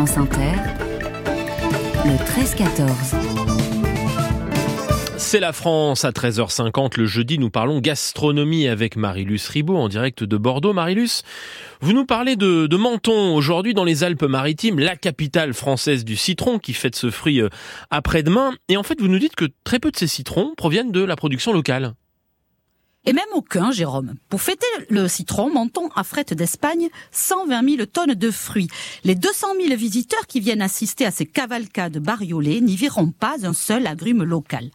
Le 13-14. C'est la France à 13h50 le jeudi. Nous parlons gastronomie avec Marilus Ribaud en direct de Bordeaux. Marilus, vous nous parlez de, de Menton aujourd'hui dans les Alpes-Maritimes, la capitale française du citron qui fête ce fruit euh, après-demain. Et en fait, vous nous dites que très peu de ces citrons proviennent de la production locale. Et même aucun, Jérôme. Pour fêter le citron, Menton affrète d'Espagne 120 000 tonnes de fruits. Les 200 000 visiteurs qui viennent assister à ces cavalcades bariolées n'y verront pas un seul agrume local.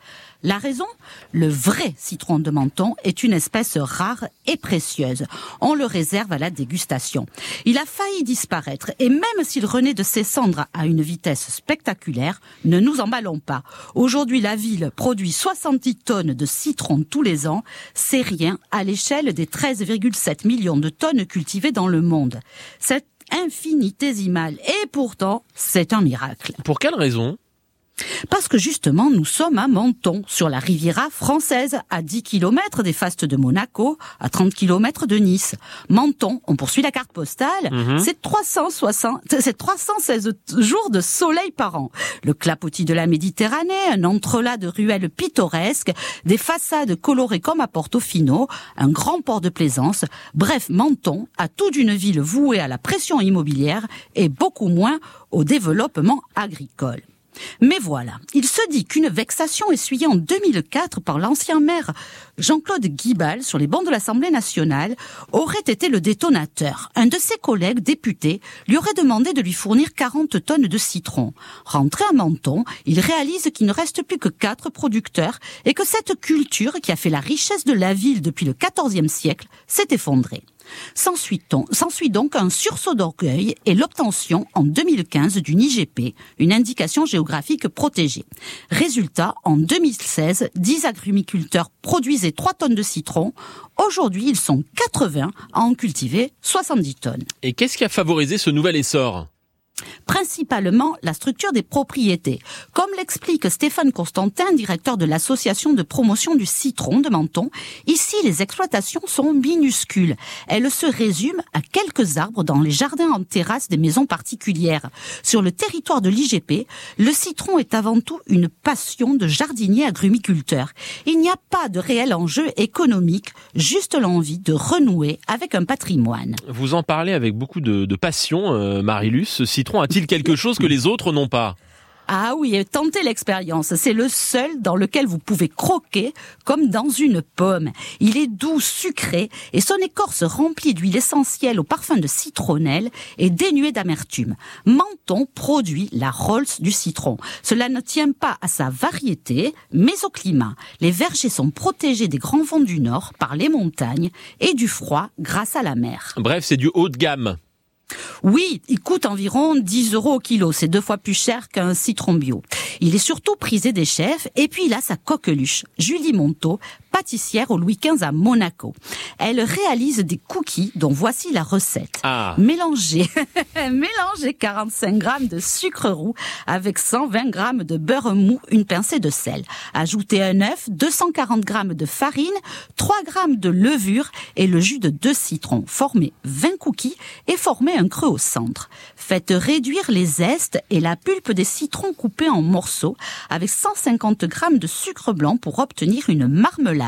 La raison Le vrai citron de Menton est une espèce rare et précieuse. On le réserve à la dégustation. Il a failli disparaître et même s'il renaît de ses cendres à une vitesse spectaculaire, ne nous emballons pas. Aujourd'hui, la ville produit 70 tonnes de citron tous les ans. C'est rien à l'échelle des 13,7 millions de tonnes cultivées dans le monde. C'est infinitésimal et pourtant, c'est un miracle. Pour quelle raison parce que justement, nous sommes à Menton, sur la Riviera française, à 10 km des fastes de Monaco, à 30 km de Nice. Menton, on poursuit la carte postale, Mhm. c'est 360, c'est 316 jours de soleil par an. Le clapotis de la Méditerranée, un entrelac de ruelles pittoresques, des façades colorées comme à Portofino, un grand port de plaisance. Bref, Menton a tout d'une ville vouée à la pression immobilière et beaucoup moins au développement agricole. Mais voilà, il se dit qu'une vexation essuyée en 2004 par l'ancien maire Jean-Claude Guibal sur les bancs de l'Assemblée nationale aurait été le détonateur. Un de ses collègues députés lui aurait demandé de lui fournir 40 tonnes de citron. Rentré à Menton, il réalise qu'il ne reste plus que quatre producteurs et que cette culture qui a fait la richesse de la ville depuis le XIVe siècle s'est effondrée. S'ensuit on- s'ensuit donc un sursaut d'orgueil et l'obtention en 2015 d'une IGP, une indication géographique protégée. Résultat, en 2016, 10 agrumiculteurs produisaient 3 tonnes de citron. Aujourd'hui, ils sont 80 à en cultiver 70 tonnes. Et qu'est-ce qui a favorisé ce nouvel essor? Principalement la structure des propriétés. Comme l'explique Stéphane Constantin, directeur de l'association de promotion du citron de Menton, ici les exploitations sont minuscules. Elles se résument à quelques arbres dans les jardins en terrasse des maisons particulières. Sur le territoire de l'IGP, le citron est avant tout une passion de jardinier agrumiculteur. Il n'y a pas de réel enjeu économique, juste l'envie de renouer avec un patrimoine. Vous en parlez avec beaucoup de, passion, euh, Marilus. A-t-il quelque chose que les autres n'ont pas Ah oui, et tentez l'expérience. C'est le seul dans lequel vous pouvez croquer comme dans une pomme. Il est doux, sucré, et son écorce remplie d'huile essentielle au parfum de citronnelle est dénuée d'amertume. Menton produit la Rolls du citron. Cela ne tient pas à sa variété, mais au climat. Les vergers sont protégés des grands vents du nord par les montagnes et du froid grâce à la mer. Bref, c'est du haut de gamme. Oui, il coûte environ 10 euros au kilo. C'est deux fois plus cher qu'un citron bio. Il est surtout prisé des chefs. Et puis il a sa coqueluche, Julie Monteau, pâtissière au Louis XV à Monaco. Elle réalise des cookies dont voici la recette. Ah, Mélangez, mélangez 45 grammes de sucre roux avec 120 grammes de beurre mou, une pincée de sel. Ajoutez un œuf, 240 grammes de farine, 3 grammes de levure et le jus de deux citrons. Formez 20 cookies et formez un creux au centre. Faites réduire les zestes et la pulpe des citrons coupés en morceaux avec 150 grammes de sucre blanc pour obtenir une marmelade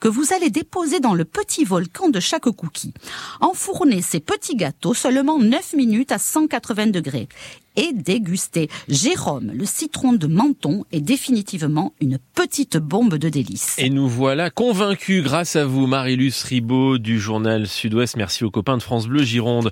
que vous allez déposer dans le petit volcan de chaque cookie. Enfournez ces petits gâteaux seulement 9 minutes à 180 degrés et dégustez. Jérôme, le citron de Menton est définitivement une petite bombe de délices. et nous voilà convaincus grâce à vous, Marilus Ribaud du journal Sud-Ouest. Merci aux copains de France Bleu Gironde.